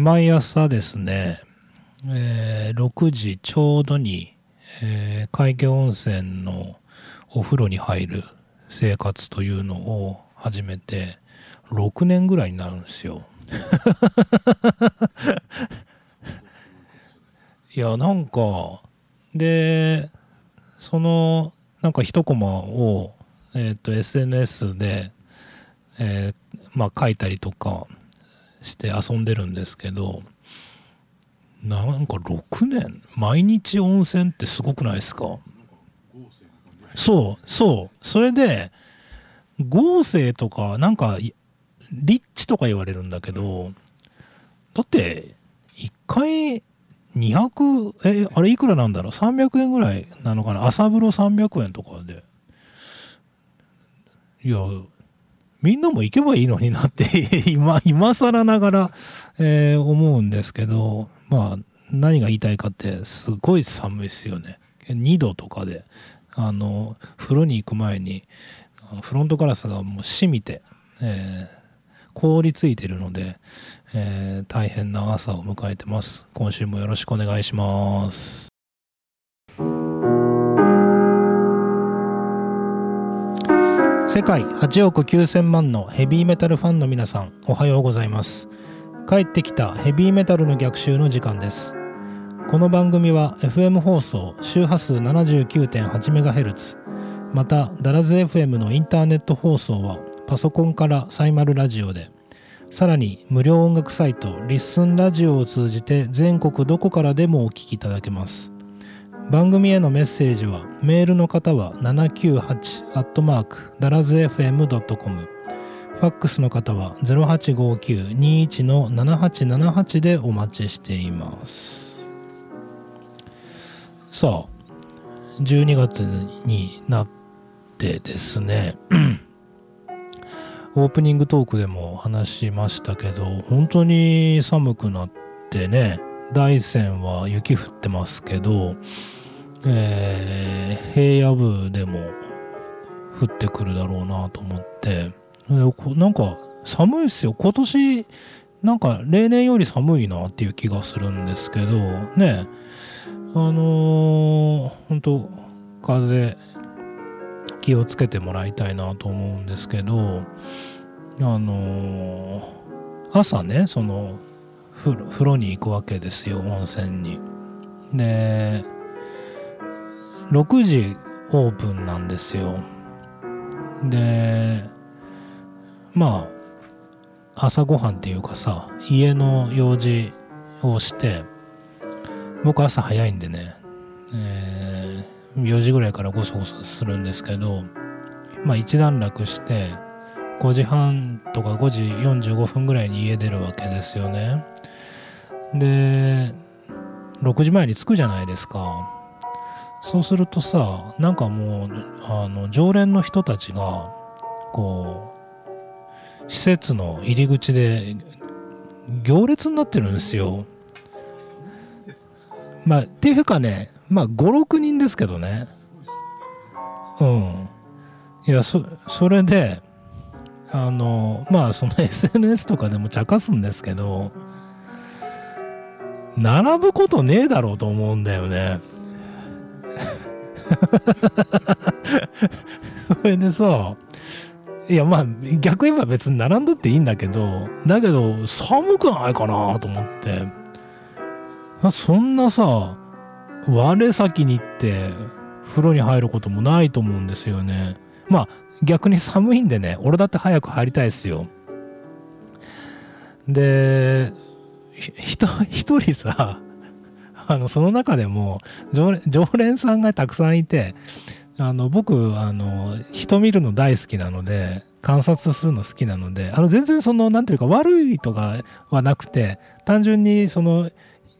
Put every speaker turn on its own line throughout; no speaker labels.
毎朝ですね、えー6時ちょうどに、えー海家温泉のお風呂に入る生活というのを始めて6年ぐらいになるんですよ。いやなんかでそのなんか一コマを、えー、と SNS で、えーまあ、書いたりとかして遊んでるんですけどなんか6年？毎日温泉ってすごくないですか？そうそう。それで合成とかなんかリッチとか言われるんだけどだって1回200えあれいくらなんだろう？300円ぐらいなのかな？朝風呂300円とかで。いやみんなも行けばいいのになって 今今更ながら、えー思うんですけどまあ何が言いたいかってすごい寒いですよね。2度とかであの風呂に行く前にフロントガラスがもう染みて、えー凍りついてるので、えー大変な朝を迎えてます。今週もよろしくお願いします。世界8億9000万のヘビーメタルファンの皆さんおはようございます。帰ってきたヘビーメタルの逆襲の時間です。この番組は FM 放送周波数 79.8MHz またダラズ FM のインターネット放送はパソコンからサイマルラジオでさらに無料音楽サイトリッスンラジオを通じて全国どこからでもお聞きいただけます。番組へのメッセージはメールの方は798ダラズ FM.com ファックスの方は0859-21の7878でお待ちしています。さあ12月になってですね。オープニングトークでも話しましたけど本当に寒くなってね。大山は雪降ってますけど、えー平野部でも降ってくるだろうなと思ってなんか寒いですよ。今年なんか例年より寒いなっていう気がするんですけどね。あのー、本当風気をつけてもらいたいなと思うんですけどあのー朝ねその風呂に行くわけですよ温泉に。で6時オープンなんですよ。でまあ朝ごはんっていうかさ家の用事をして僕朝早いんでね、えー4時ぐらいからゴソゴソするんですけどまあ一段落して5時半とか5時45分ぐらいに家出るわけですよね。で6時前に着くじゃないですか。そうするとさなんかもうあの常連の人たちがこう施設の入り口で行列になってるんですよ。まあっていうかねまあ56人ですけどね。うん。いやそそれであのまあその SNS とかでも茶化すんですけど並ぶことねえだろうと思うんだよね。それでさいやまあ逆言えば別に並んだっていいんだけどだけど寒くないかなと思って。そんなさ我先に行って風呂に入ることもないと思うんですよね。まあ逆に寒いんでね俺だって早く入りたいですよ。で人一人さあのその中でも常連さんがたくさんいてあの僕あの人見るの大好きなので観察するの好きなのであの全然その何ていうか悪いとかはなくて単純にその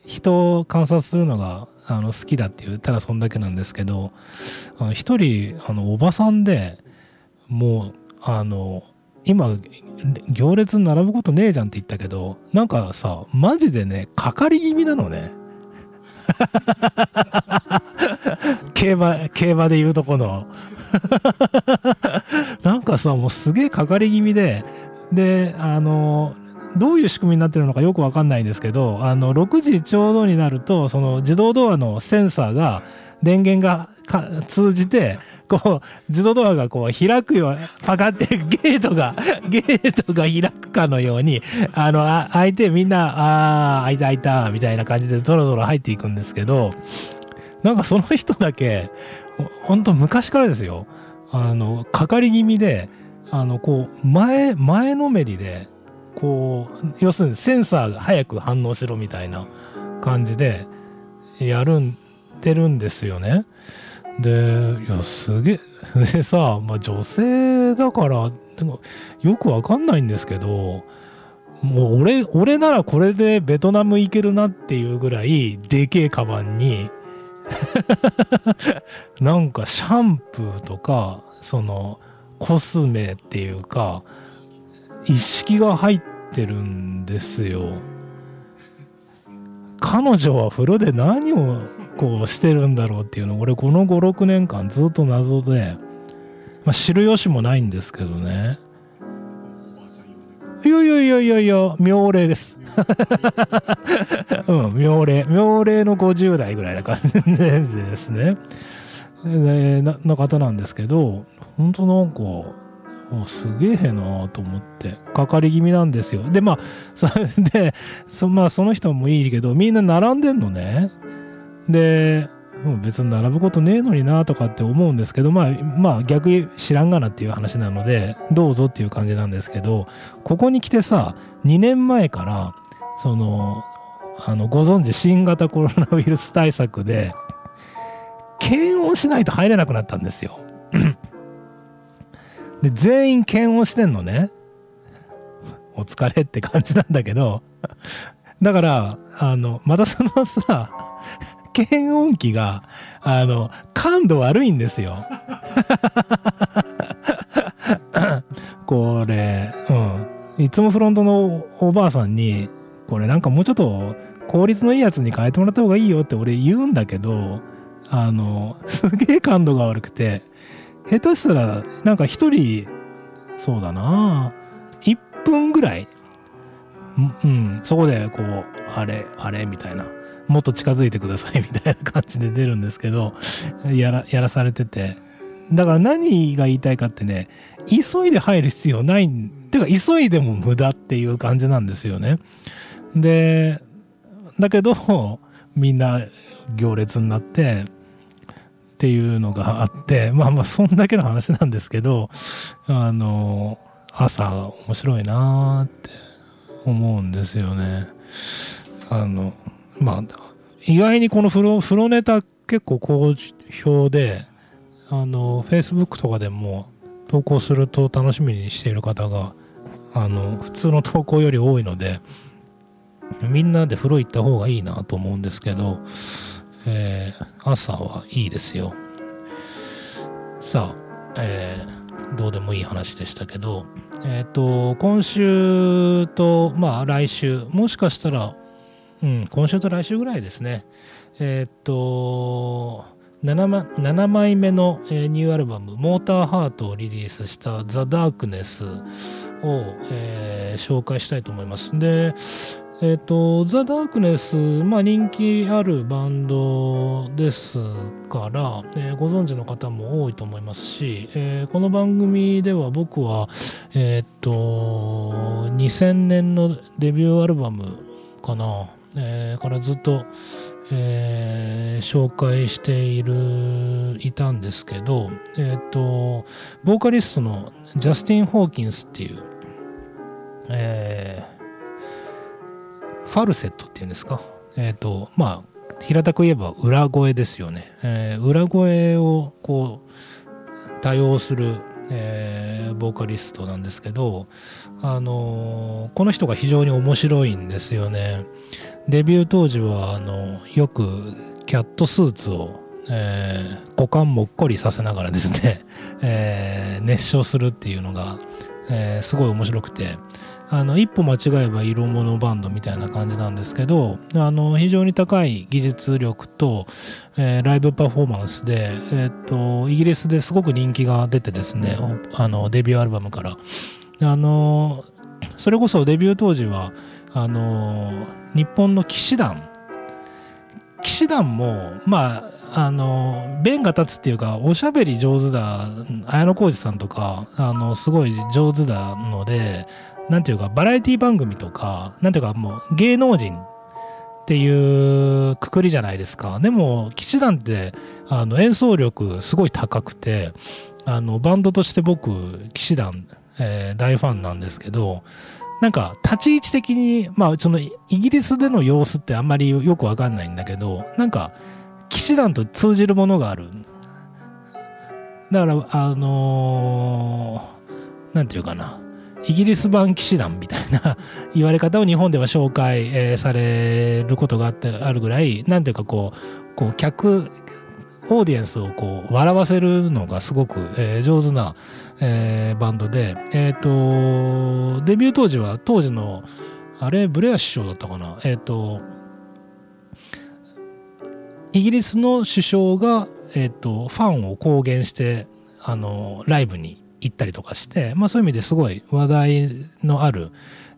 人を観察するのがあの好きだって言ったらそんだけなんですけど一人あのおばさんでもうあの今行列に並ぶことねえじゃんって言ったけどなんかさマジでねかかり気味なのね。競馬競馬で言うとこの。なんかさもうすげえかかり気味でであのどういう仕組みになってるのかよくわかんないんですけど、あの、6時ちょうどになると、その自動ドアのセンサーが、電源が通じて、こう、自動ドアがこう開くよう、パカってゲートが、ゲートが開くかのように、あの、あ開いてみんな、あー、開いた開いた、みたいな感じでゾロゾロ入っていくんですけど、なんかその人だけ、ほんと昔からですよ、あの、かかり気味で、あの、こう、前、前のめりで、こう、要するにセンサーが早く反応しろみたいな感じで、やるん、てるんですよね。で、いや、すげえ、でさ、まあ女性だから、でもよくわかんないんですけど、もう俺、俺ならこれでベトナム行けるなっていうぐらい、でけえカバンに なんかシャンプーとか、その、コスメっていうか、一式が入ってるんですよ。彼女は風呂で何をこうしてるんだろうっていうの俺この56年間ずっと謎で、まあ、知る由もないんですけどね。いやいやいやいやいや妙齢です。うん妙齢。妙齢の50代ぐらいな感じですね。なな方なんですけど本当なんかすげえなと思ってかかり気味なんですよ。でまあそれでそ,、まあ、その人もいいけどみんな並んでんのね。でもう別に並ぶことねえのになとかって思うんですけどまあまあ逆に知らんがなっていう話なのでどうぞっていう感じなんですけどここに来てさ2年前からそのあのご存知新型コロナウイルス対策で検温しないと入れなくなったんですよ。で全員検温してんのね。お疲れって感じなんだけど。だからあのまたそのさ検温器があの感度悪いんですよ。これうん。いつもフロントのおばあさんにこれなんかもうちょっと効率のいいやつに変えてもらった方がいいよって俺言うんだけどあのすげえ感度が悪くて下手したら、なんか一人、そうだな1分ぐらい、うん、そこでこう、あれ、あれみたいな、もっと近づいてくださいみたいな感じで出るんですけど、やら、やらされてて。だから何が言いたいかってね、急いで入る必要ない、っていうか急いでも無駄っていう感じなんですよね。で、だけど、みんな行列になって、っていうのがあって、まあまあ、そんだけの話なんですけど、あの、朝面白いなーって思うんですよね。あの、まあ、意外にこの風呂、風呂ネタ結構好評で、あの、Facebook とかでも投稿すると楽しみにしている方が、あの、普通の投稿より多いので、みんなで風呂行った方がいいなと思うんですけど、えー、朝はいいですよ。さあ、えー、どうでもいい話でしたけど、えっ、ー、と、今週と、まあ来週、もしかしたら、うん、今週と来週ぐらいですね。えっ、と、7, 7枚目の、ニューアルバム「モーターハート」をリリースした「ザ・ダークネスを」えー、紹介したいと思います。で、えっ、と、ザ・ダークネス、まあ人気あるバンドですから、えー、ご存知の方も多いと思いますし、えー、この番組では僕は、えっ、と、2000年のデビューアルバムかな、えからずっと、え紹介している、いたんですけど、えっ、と、ボーカリストのジャスティン・ホーキンスっていう、えーファルセットっていうんですか？え、ー、と、まあ、平たく言えば裏声ですよね。えー、裏声をこう、多用する、えー、ボーカリストなんですけど、あの、この人が非常に面白いんですよね。デビュー当時は、あの、よくキャットスーツを、えー、股間もっこりさせながらですね、えー、熱唱するっていうのが、えー、すごい面白くて、あの一歩間違えば色物バンドみたいな感じなんですけどあの非常に高い技術力と、えー、ライブパフォーマンスで、えー、っとイギリスですごく人気が出てですねあのデビューアルバムから。あのそれこそデビュー当時はあの日本の騎士団騎士団もまああの弁が立つっていうかおしゃべり上手だ綾小路さんとかあのすごい上手なのでなんていうかバラエティ番組とかなんていうかもう芸能人っていうくくりじゃないですか。でも騎士団ってあの演奏力すごい高くてあのバンドとして僕騎士団、えー、大ファンなんですけどなんか立ち位置的にまあそのイギリスでの様子ってあんまりよくわかんないんだけどなんか騎士団と通じるものがある。だからあのー、なんていうかな。イギリス版騎士団みたいな 言われ方を日本では紹介、されることがあってあるぐらいなんていうかこうこう客オーディエンスをこう笑わせるのがすごく、上手な、えー、バンドで、え、ー、と、デビュー当時は当時の、あれ、ブレア首相だったかな、えっ、と、イギリスの首相が、えっ、と、ファンを公言して、あの、ライブに行ったりとかして、まあそういう意味ですごい話題のある、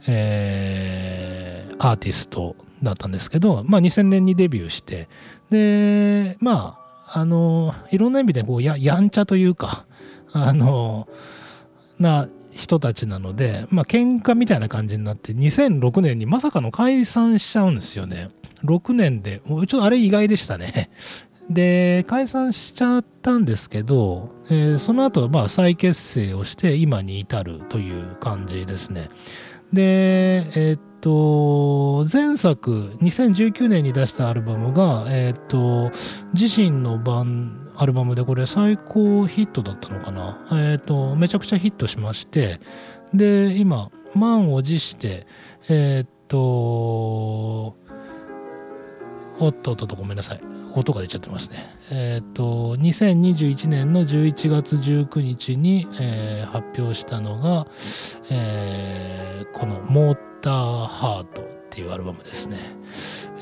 えー、アーティストだったんですけど、まあ2000年にデビューして、で、まあ、あのいろんな意味でこうややんちゃというかあのな人たちなのでまあ喧嘩みたいな感じになって2006年にまさかの解散しちゃうんですよね。6年でちょっとあれ意外でしたね。で解散しちゃったんですけど、えー、その後まあ再結成をして今に至るという感じですねでえー、っと、前作、2019年に出したアルバムが、えっ、と、自身の版、アルバムでこれ最高ヒットだったのかな。えっ、と、めちゃくちゃヒットしまして、で、今、満を持して、えっ、と、おっとっとごめんなさい。音が出ちゃってますね。えっ、と、2021年の11月19日に、えー、発表したのが、えー、このモーターハートっていうアルバムですね。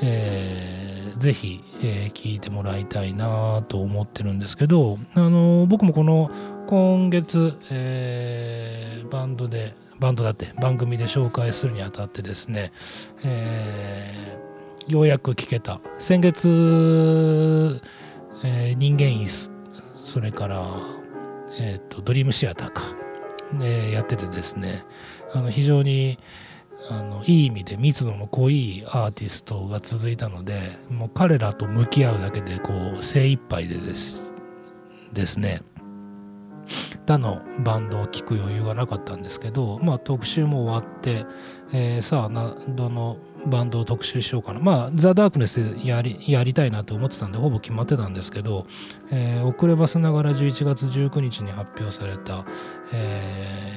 えー、ぜひ、え、聴いてもらいたいなと思ってるんですけど、あの、僕もこの今月、え、バンドで、バンドだって番組で紹介するにあたってですね、えー、ようやく聴けた。先月、えー、人間椅子、それから、えっ、と、ドリームシアターか、ね、やっててですね、あの非常に、あのいい意味で密度の濃いアーティストが続いたのでもう彼らと向き合うだけでこう精一杯でですですね他のバンドを聴く余裕がなかったんですけど、まあ、特集も終わって、えー、さあなどのバンドを特集しようかな。まあザ・ダークネスやりやりたいなと思ってたんでほぼ決まってたんですけど、えー、遅ればせながら11月19日に発表された、え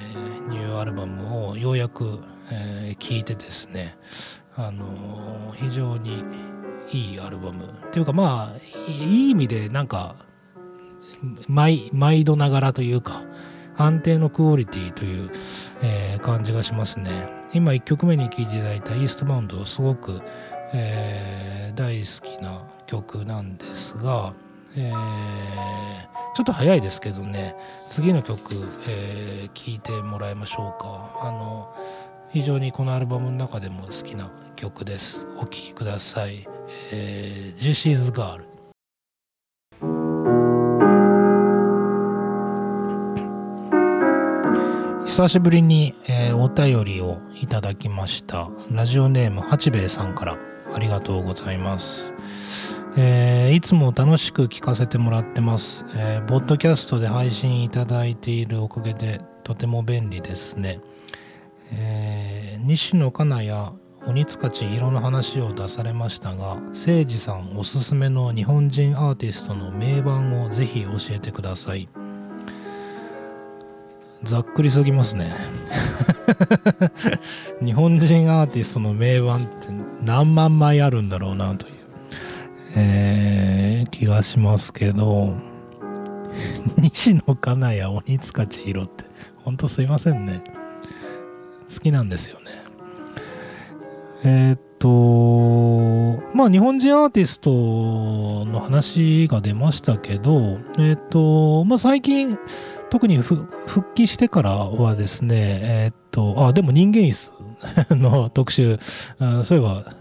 ー、ニューアルバムをようやくえー、聞いてですね、あのー、非常にいいアルバム。っていうかまあいい意味でなんか毎毎度ながらというか安定のクオリティという、えー、感じがしますね。今1曲目に聴いていただいた「イーストバウンド」すごく、えー、大好きな曲なんですが、えー、ちょっと早いですけどね次の曲、えー、いてもらいましょうか。あの非常にこのアルバムの中でも好きな曲です。お聴きください、えー、ジュー久しぶりに、えー、お便りをいただきました。ラジオネーム八兵衛さんから。ありがとうございます。えー、いつも楽しく聞かせてもらってます、えー、ボッドキャストで配信いただいているおかげでとても便利ですね。えー、西野カナや鬼塚千尋の話を出されましたが誠司さんおすすめの日本人アーティストの名盤をぜひ教えてください。ざっくりすぎますね。日本人アーティストの名盤って何万枚あるんだろうなという、えー、気がしますけど。西野カナや鬼塚千尋ってほんとすいませんね。好きなんですよね。えー、っと、まあ日本人アーティストの話が出ましたけど、えっ、と、まあ最近、特に復帰してからはですね、えっ、と、あ、でも人間椅子の特集、あそういえば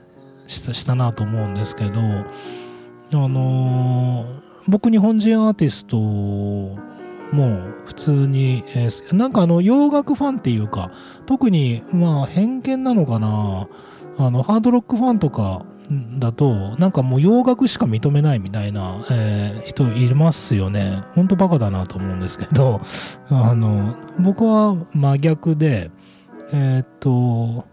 したしたなと思うんですけど、あの僕日本人アーティストも普通に、えー、なんかあの洋楽ファンっていうか特にまあ偏見なのかな。あのハードロックファンとかだとなんかもう洋楽しか認めないみたいな、えー、人いますよね。ほんとバカだなと思うんですけど あの僕は真逆でえー、っと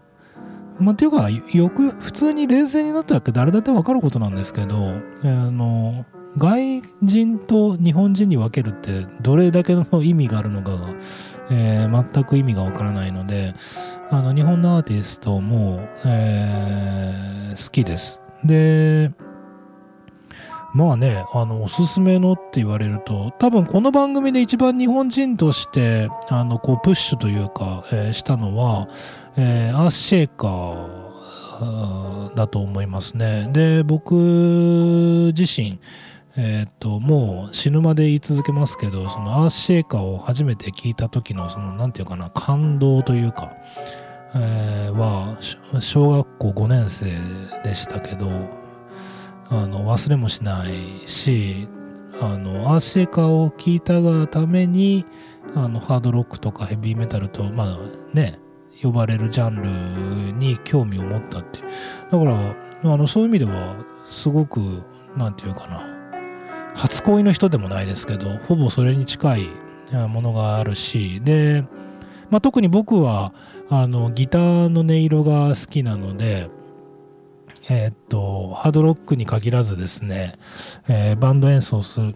まあ、っていうかよく普通に冷静になったら誰だって分かることなんですけど、えー、あの外人と日本人に分けるってどれだけの意味があるのかが、えー、全く意味が分からないのであの日本のアーティストも、えー、好きです。でまあね、あの、おすすめのって言われると、多分この番組で一番日本人として、あの、こう、プッシュというか、えー、したのは、えー、アースシェイカーだと思いますね。で、僕自身、えっ、と、もう死ぬまで言い続けますけど、そのアースシェイカーを初めて聞いた時の、その、なんていうかな、感動というか、えー、は、小学校5年生でしたけど、あの、忘れもしないし、あの、アースシェイカーを聞いたがために、あの、ハードロックとかヘビーメタルと、まあね、呼ばれるジャンルに興味を持ったっていう。だから、あの、そういう意味では、すごく、なんていうかな、初恋の人でもないですけど、ほぼそれに近いものがあるし、で、まあ、特に僕は、あの、ギターの音色が好きなので、えー、っと、ハードロックに限らずですね、えー、バンド演奏する、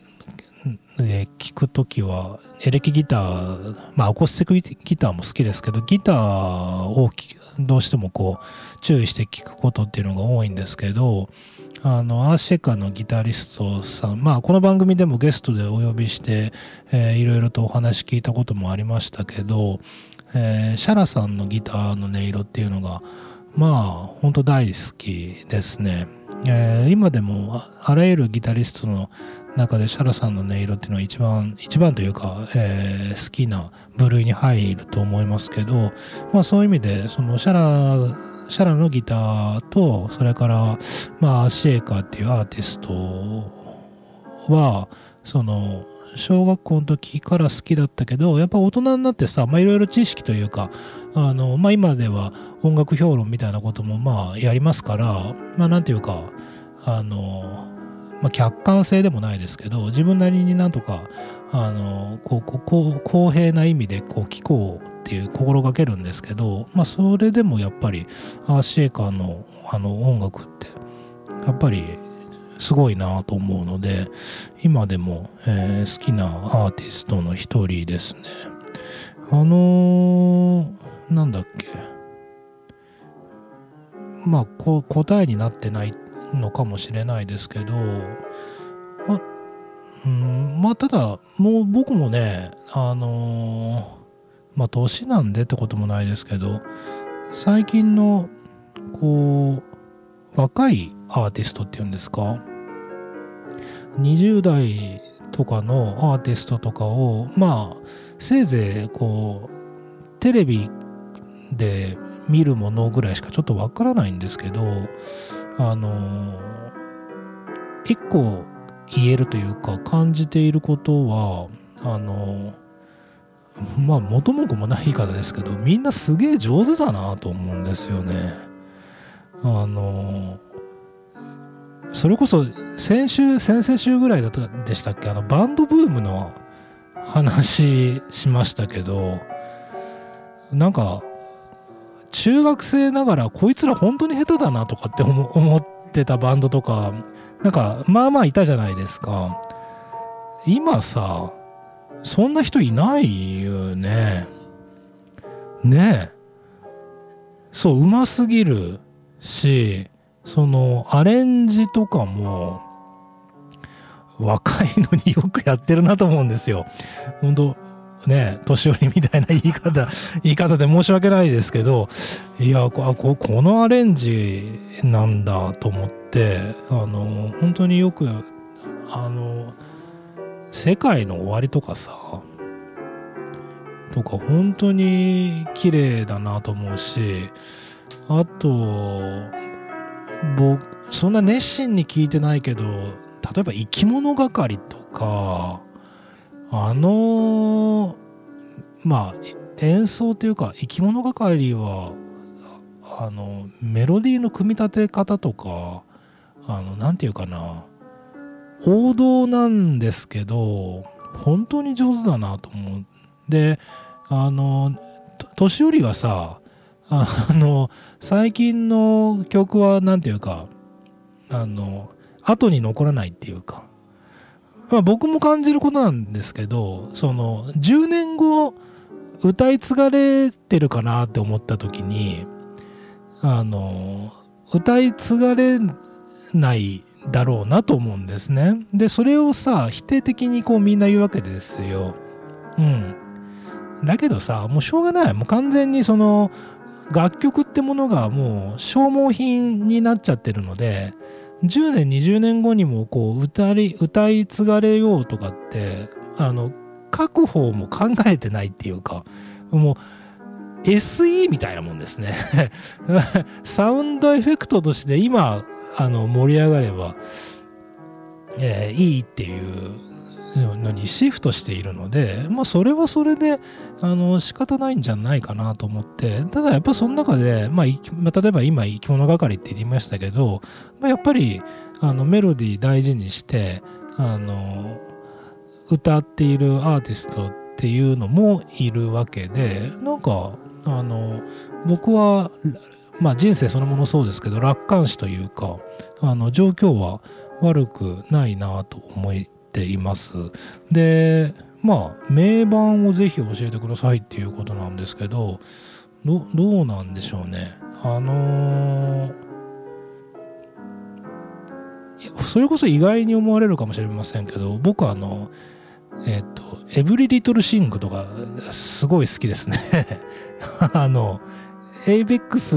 で聞くときは、エレキギター、まあ、アコースティックギターも好きですけど、ギターをどうしてもこう、注意して聞くことっていうのが多いんですけど、あの、アーシェカのギタリストさん、まあ、この番組でもゲストでお呼びして、えー、いろいろとお話聞いたこともありましたけど、えー、シャラさんのギターの音色っていうのが、まあ、本当大好きですね。えー、今でもあらゆるギタリストの中でシャラさんの音色っていうのは一番、一番というか、えー、好きな部類に入ると思いますけど、まあそういう意味で、そのシャラ、シャラのギターと、それから、まあ、シェーカーっていうアーティストは、その、小学校の時から好きだったけど、やっぱ大人になってさ、まあいろいろ知識というか、あの、まあ今では音楽評論みたいなこともまあやりますから、まあなんていうか、あの、まあ、客観性でもないですけど自分なりになんとかあのこうこう公平な意味でこう聞こうっていう心がけるんですけど、まあ、それでもやっぱりアーシェーカーのあの音楽ってやっぱりすごいなと思うので今でも、えー、好きなアーティストの一人ですね。あのー、なんだっけ。まあこ答えになってないのかもしれないですけど、まうん、まあただもう僕もねあの、まあ年なんでってこともないですけど最近のこう若いアーティストっていうんですか20代とかのアーティストとかをまあせいぜいこうテレビで見るものぐらいしかちょっとわからないんですけどあの一個言えるというか感じていることはあのまあ元も子もない言い方ですけどみんなすげえ上手だなと思うんですよね。あのそれこそ先週先々週ぐらいだったでしたっけ？あのバンドブームの話しましたけどなんか中学生ながらこいつら本当に下手だなとかって思ってたバンドとかなんかまあまあいたじゃないですか。今さそんな人いないよねねえそううますぎるしそのアレンジとかも若いのによくやってるなと思うんですよ。本当ね年寄りみたいな言い方 言い方で申し訳ないですけどいやこここのアレンジなんだと思ってあの本当によくあの「世界の終わり」とかさとか本当に綺麗だなと思うしあと僕そんな熱心に聞いてないけど例えば生き物係とかあのまあ演奏というか生き物係はあのメロディーの組み立て方とかあの何て言うかな。王道なんですけど本当に上手だなと思う。であの年寄りがさ あの最近の曲は何て言うかあの後に残らないっていうか、まあ、僕も感じることなんですけどその10年後歌い継がれてるかなって思った時にあの歌い継がれないだろうなと思うんですね。でそれをさ否定的にこうみんな言うわけですよ。うん。だけどさもうしょうがないもう完全にその楽曲ってものがもう消耗品になっちゃってるので10年20年後にもこう歌い歌い継がれようとかってあの書く方も考えてないっていうかもう SE みたいなもんですね サウンドエフェクトとして今あの盛り上がれば、えー、いいっていうのにシフトしているので、まあ、それはそれであの仕方ないんじゃないかなと思ってただやっぱその中で、まあ、例えば今生き物係って言いましたけど、まあ、やっぱりあのメロディー大事にしてあの歌っているアーティストっていうのもいるわけでなんかあの僕はまあ人生そのものそうですけど楽観視というかあの状況は悪くないなと思っています。で、まあ、名盤をぜひ教えてくださいっていうことなんですけど、どどうなんでしょうね。あのー、それこそ意外に思われるかもしれませんけど、僕はあの、えっ、ー、と、エブリリトルシングとかすごい好きですね あの、エイベックス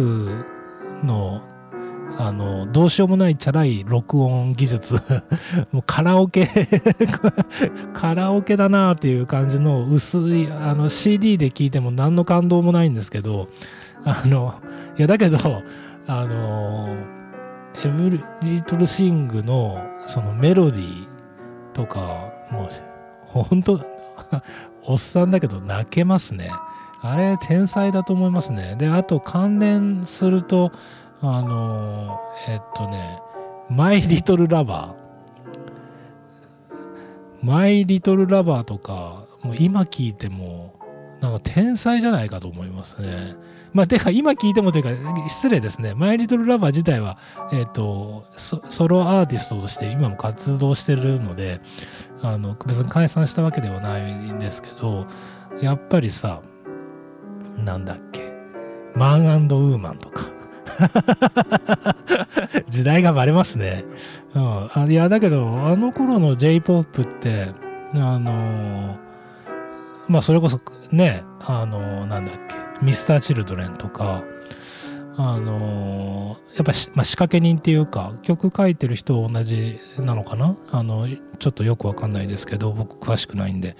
のあの、どうしようもないチャラい録音技術 もうカラオケ カラオケだなっていう感じの薄い、あの、CD で聴いても何の感動もないんですけど、あの、いや、だけど、あの、エブリトルシングのそのメロディーとか、もう、ほんと、おっさんだけど泣けますね。あれ、天才だと思いますね。で、あと関連すると、あのえっとね「マイ・リトル・ラバー」「マイ・リトル・ラバー」とかもう今聞いてもなんか天才じゃないかと思いますね。まあ、てか今聞いてもというか失礼ですね。マイ・リトル・ラバー自体は、えっ、ー、とソロアーティストとして今も活動してるのであの別に解散したわけではないんですけどやっぱりさなんだっけ？マンウーマンとか。時代がバレますね。うん、あいや、だけど、あの頃の J-POP って、あの、まあ、それこそね、あのー、なんだっけ、ミスター・チルドレンとか、あの、やっぱし、まあ、仕掛け人っていうか、曲書いてる人同じなのかな？あの、ちょっとよくわかんないですけど、僕詳しくないんで。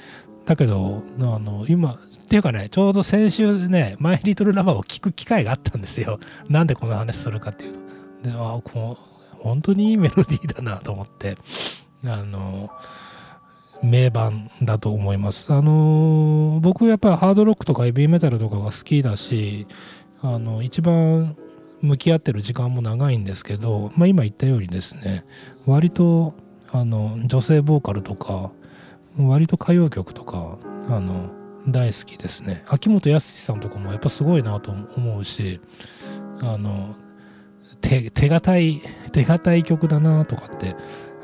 だけど、あの、今、っていうかね、ちょうど先週ね、マイリトルラバーを聞く機会があったんですよ。なんでこの話するかっていうと。で、あこう本当にいいメロディーだなと思って、あの、名盤だと思います。あの、僕やっぱりハードロックとかヘビーメタルとかが好きだし、あの、一番向き合ってる時間も長いんですけど、まあ今言ったようにですね、割と、あの、女性ボーカルとか、割と歌謡曲とかあの大好きですね秋元康さんとかもやっぱすごいなと思うしあの手手堅い手堅い曲だなとかって、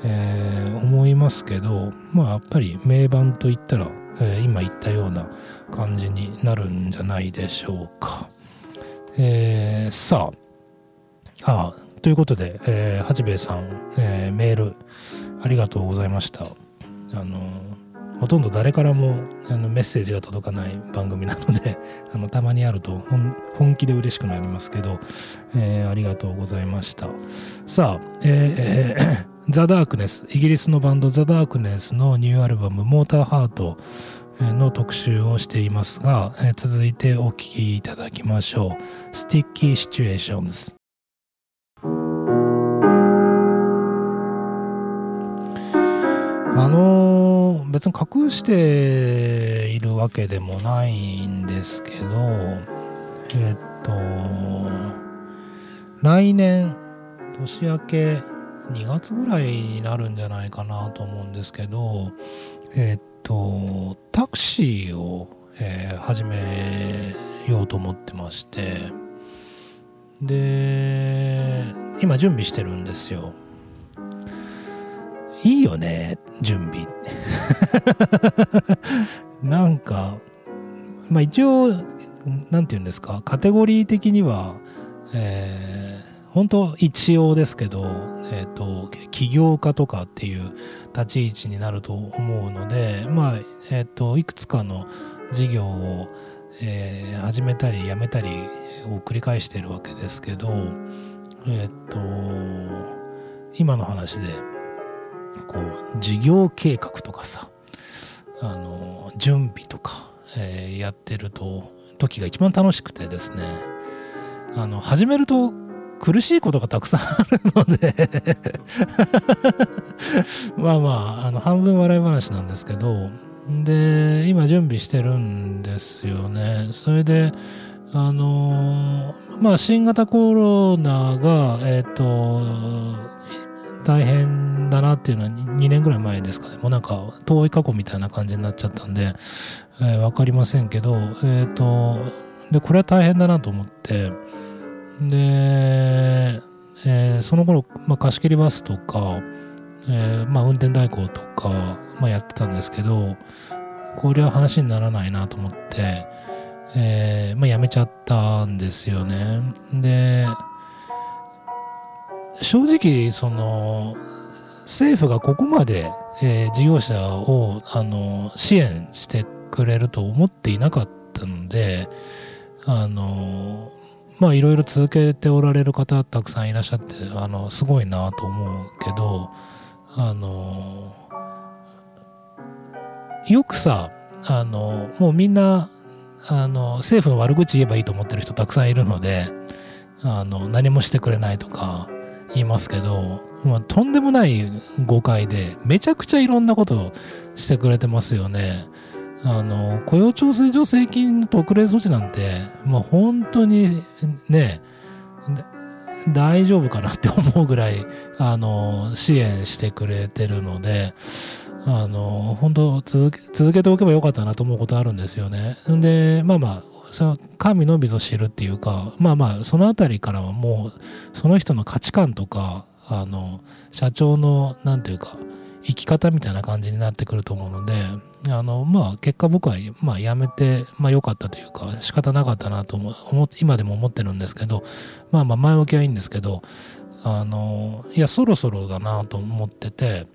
えー、思いますけどまあやっぱり名盤といったら、えー、今言ったような感じになるんじゃないでしょうか。えー、さああということで、えー、八兵衛さん、えー、メールありがとうございました。あのほとんど誰からもあのメッセージが届かない番組なので あのたまにあると本気で嬉しくなりますけど、えー、ありがとうございました。さあ、えー、ザ・ダークネスイギリスのバンドザ・ダークネスのニューアルバム「モーターハート」の特集をしていますが、えー、続いてお聴きいただきましょう「Sticky Situations」あの別に隠しているわけでもないんですけどえっと来年年明け2月ぐらいになるんじゃないかなと思うんですけどえっとタクシーを、えー、始めようと思ってましてで今準備してるんですよ。いいよね準備。なんかまあ一応何て言うんですかカテゴリー的にはえー、本当一応ですけど、えーと、起業家とかっていう立ち位置になると思うのでまあえっ、ー、といくつかの事業を、えー、始めたりやめたりを繰り返してるわけですけどえっ、ー、と今の話でこう事業計画とかさあの準備とか、えー、やってると時が一番楽しくてですね。あの始めると苦しいことがたくさんあるので。まあまああの半分笑い話なんですけど。で今準備してるんですよね。それであのまあ新型コロナがえっ、ー、と大変だなっていうのは2年ぐらい前ですかね。もうなんか遠い過去みたいな感じになっちゃったんで、えー、わかりませんけど、えっ、ー、と、で、これは大変だなと思って、で、えー、その頃、まあ、貸し切りバスとか、えー、まあ、運転代行とか、まあ、やってたんですけど、これは話にならないなと思って、えー、まあ、やめちゃったんですよね。で、正直その政府がここまで、えー、事業者をあの支援してくれると思っていなかったのであのまあいろいろ続けておられる方たくさんいらっしゃってあのすごいなと思うけどあのよくさあのもうみんなあの政府の悪口言えばいいと思ってる人たくさんいるのであの何もしてくれないとか言いますけど、まあ、とんでもない誤解で、めちゃくちゃいろんなことをしてくれてますよね。あの、雇用調整助成金の特例措置なんて、まあ、本当にね、大丈夫かなって思うぐらい、あの、支援してくれてるので、あの、本当続け、ておけばよかったなと思うことあるんですよね。で、まあまあ、その神のみぞ知るっていうかまあまあその辺りからはもうその人の価値観とかあの社長の何て言うか生き方みたいな感じになってくると思うのであのまあ結果僕はまあやめてまあ良かったというか仕方なかったなと思今でも思ってるんですけどまあまあ前置きはいいんですけどあのいやそろそろだなと思ってて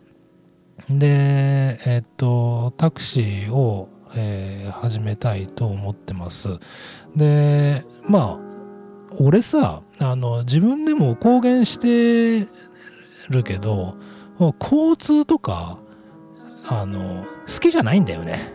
でえっとタクシーをえー、始めたいと思ってます。で、まあ、俺さ、あの、自分でも公言してるけど、交通とか、あの、好きじゃないんだよね。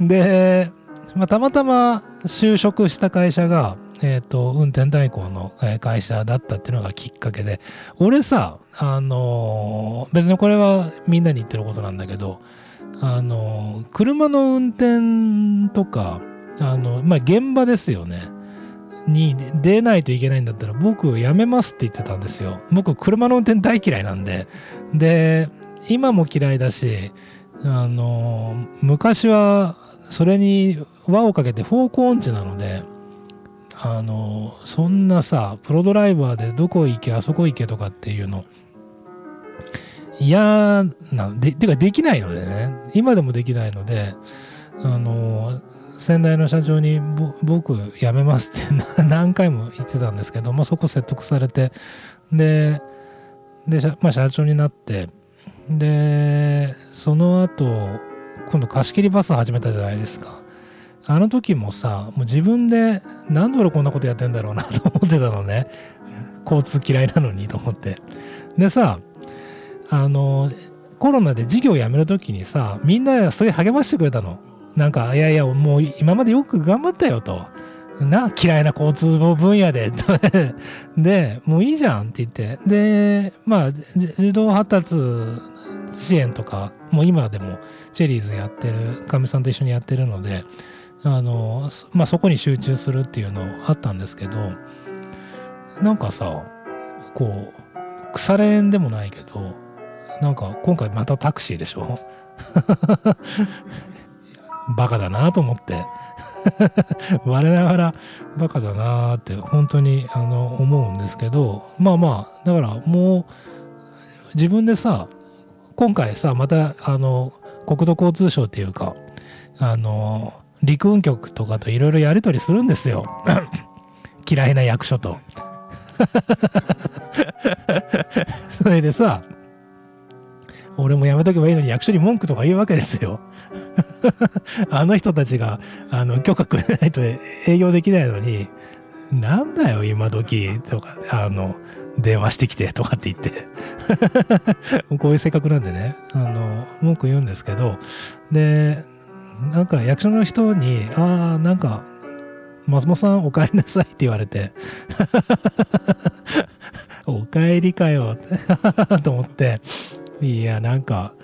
で、まあ、たまたま就職した会社が、えっ、ー、と、運転代行の会社だったっていうのがきっかけで、俺さ、あの別にこれはみんなに言ってることなんだけど、あの車の運転とかあの、まあ、現場ですよね。に出ないといけないんだったら僕やめますって言ってたんですよ。僕車の運転大嫌いなんで。で今も嫌いだしあの昔はそれに輪をかけて方向音痴なのであのそんなさプロドライバーでどこ行けあそこ行けとかっていうの嫌な、で、てかできないのでね、今でもできないので、あの、先代の社長に僕辞めますって 何回も言ってたんですけど、まあ、そこ説得されて、で、で、まあ、社長になって、で、その後、今度貸し切りバス始めたじゃないですか。あの時もさ、もう自分で、なんで俺こんなことやってんだろうなと思ってたのね。交通嫌いなのにと思って。でさ、あの、コロナで授業を辞める時にさ、みんなすごい励ましてくれたの。なんか、いやいや、もう今までよく頑張ったよと。な、嫌いな交通分野で。で、もういいじゃんって言って。で、まあ、児童発達支援とか、もう今でもチェリーズやってる、かみさんと一緒にやってるので、あの、まあそこに集中するっていうのあったんですけど、なんかさ、こう、腐れ縁でもないけど、なんか今回またタクシーでしょ？バカだなと思って。我ながらバカだなって本当にあの思うんですけど。まあまあだからもう自分でさ今回さまたあの国土交通省っていうかあの陸運局とかといろいろやり取りするんですよ。嫌いな役所と。それでさ俺もやめとけばいいのに役所に文句とか言うわけですよ。あの人たちがあの許可くれないと営業できないのになんだよ今時とかあの電話してきてとかって言って。こういう性格なんでね。あの文句言うんですけど。でなんか役所の人にああなんか松本さんお帰りなさいって言われて。お帰りかよ。と思って。いやなんか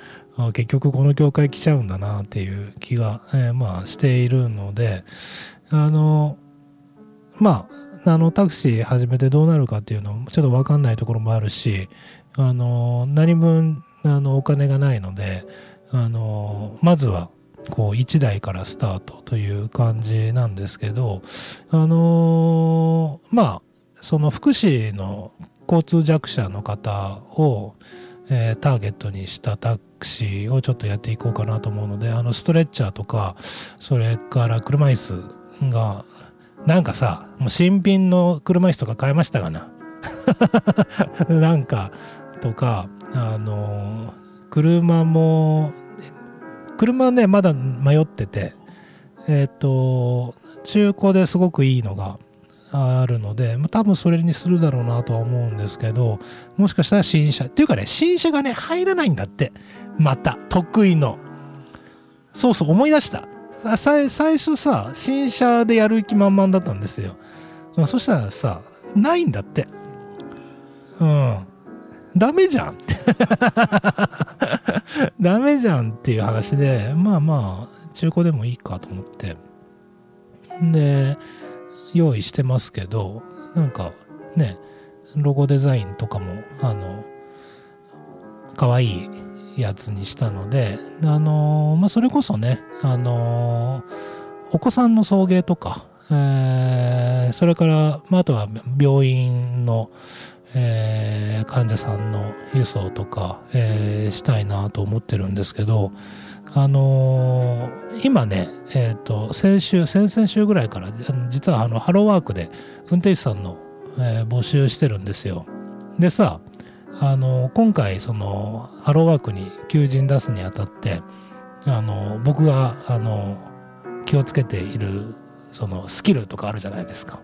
結局この業界来ちゃうんだなっていう気が、えー、まあしているのであのまああのタクシー始めてどうなるかっていうのもちょっと分かんないところもあるしあの何分あのお金がないのであのまずはこう1台からスタートという感じなんですけどあのまあその福祉の交通弱者の方をえー、ターゲットにしたタクシーをちょっとやっていこうかなと思うのであのストレッチャーとかそれから車椅子がなんかさもう新品の車椅子とか買いましたかな？なんかとかあの車も車ねまだ迷っててえっ、ー、と中古ですごくいいのがあるので、まあ、多分それにするだろうなとは思うんですけど、もしかしたら新車、っていうかね、新車がね、入らないんだって。また、得意の。そうそう、思い出した。最初さ、新車でやる気満々だったんですよ。そしたらさ、ないんだって。うん。ダメじゃんって。ダメじゃんっていう話で、まあまあ、中古でもいいかと思って。で、用意してますけどなんかねロゴデザインとかもあの可愛いやつにしたのであのまあそれこそねあのお子さんの送迎とか、えー、それから、まあ、あとは病院の、えー、患者さんの輸送とか、えー、したいなと思ってるんですけどあのー、今ね、え、ー、と、先週、先々週ぐらいから、実はあのハローワークで運転手さんの、えー、募集してるんですよ。でさ、あの今回、その、ハローワークに求人出すにあたって、あの僕が、あの気をつけている、その、スキルとかあるじゃないですか。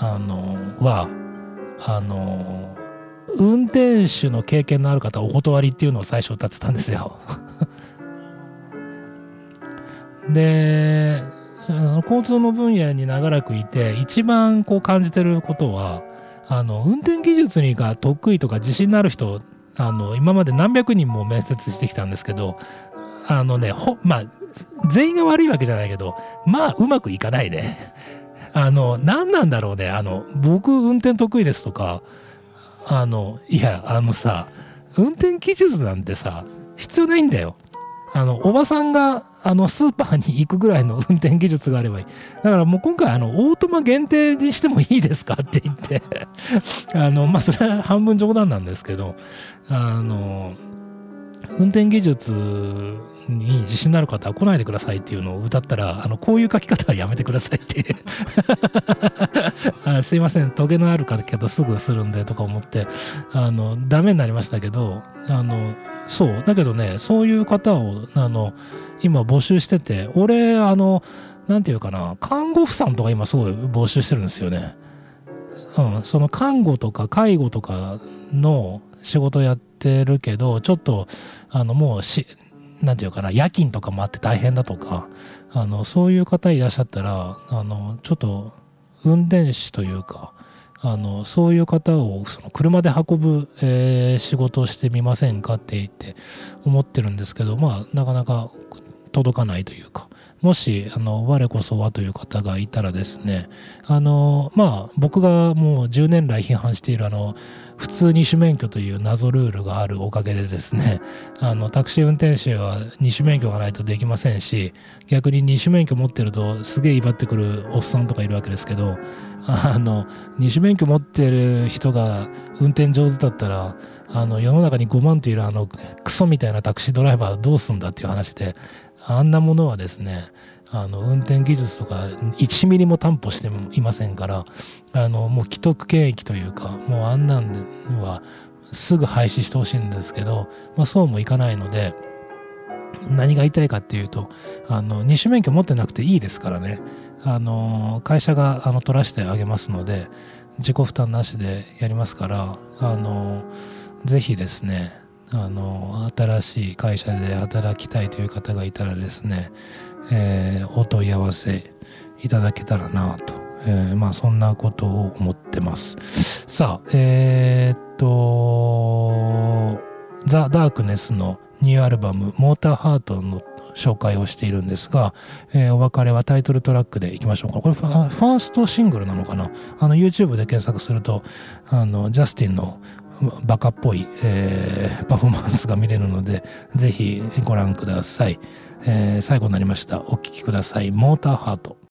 あのは、あの運転手の経験のある方お断りっていうのを最初歌ってたんですよで、その交通の分野に長らくいて、一番こう感じてることは、あの、運転技術にが得意とか自信のある人、あの、今まで何百人も面接してきたんですけど、あのね、ほ、まあ、全員が悪いわけじゃないけど、まあ、うまくいかないね。あの、何なんだろうね。あの、僕、運転得意ですとか、あの、いや、あのさ、運転技術なんてさ、必要ないんだよ。あの、おばさんが、あの、スーパーに行くぐらいの 運転技術があればいい。だからもう今回、あの、オートマ限定にしてもいいですかって言って あの、まあ、それは半分冗談なんですけど、あの、運転技術に自信のある方は来ないでくださいっていうのを歌ったら、あの、こういう書き方はやめてくださいって。あすいません、トゲのある書き方すぐするんでとか思って、あの、ダメになりましたけど、あの、そう、だけどね、そういう方を、あの、今募集してて、俺、あの、なんていうかな、看護婦さんとか今すごい募集してるんですよね。うん、その看護とか介護とかの仕事やってるけど、ちょっと、あの、もうし、なんていうかな、夜勤とかもあって大変だとか、あの、そういう方いらっしゃったら、あの、ちょっと、運転手というか、あの、そういう方をその車で運ぶ、えー、仕事をしてみませんかって言って思ってるんですけど、まあ、なかなか届かないというか、もし、あの、我こそはという方がいたらですね、あの、まあ、僕がもう10年来批判しているあの、普通二種免許という謎ルールがあるおかげでですね、あの、タクシー運転手は二種免許がないとできませんし、逆に二種免許持ってるとすげえ威張ってくるおっさんとかいるわけですけど、あの、二種免許持ってる人が運転上手だったら、あの、世の中に5万というあの、クソみたいなタクシードライバーどうすんだっていう話で、あんなものはですね、あの運転技術とか1ミリも担保していませんからあのもう既得権益というかもうあんなんはすぐ廃止してほしいんですけど、まあ、そうもいかないので何が言いたいかっていうとあの二種免許持ってなくていいですからね。あの会社があの取らせてあげますので自己負担なしでやりますからあのぜひですねあの新しい会社で働きたいという方がいたらですね、えー、お問い合わせいただけたらなと、えー、まあそんなことを思ってますさあえー、っとザ・ダークネスのニューアルバム「モーターハート」の紹介をしているんですが、えー、お別れはタイトルトラックでいきましょうか。これファーストシングルなのかな？あの YouTube で検索すると、あの、ジャスティンのバカっぽい、えー、パフォーマンスが見れるので、ぜひご覧ください。えー、最後になりました。お聴きください。モーターハート。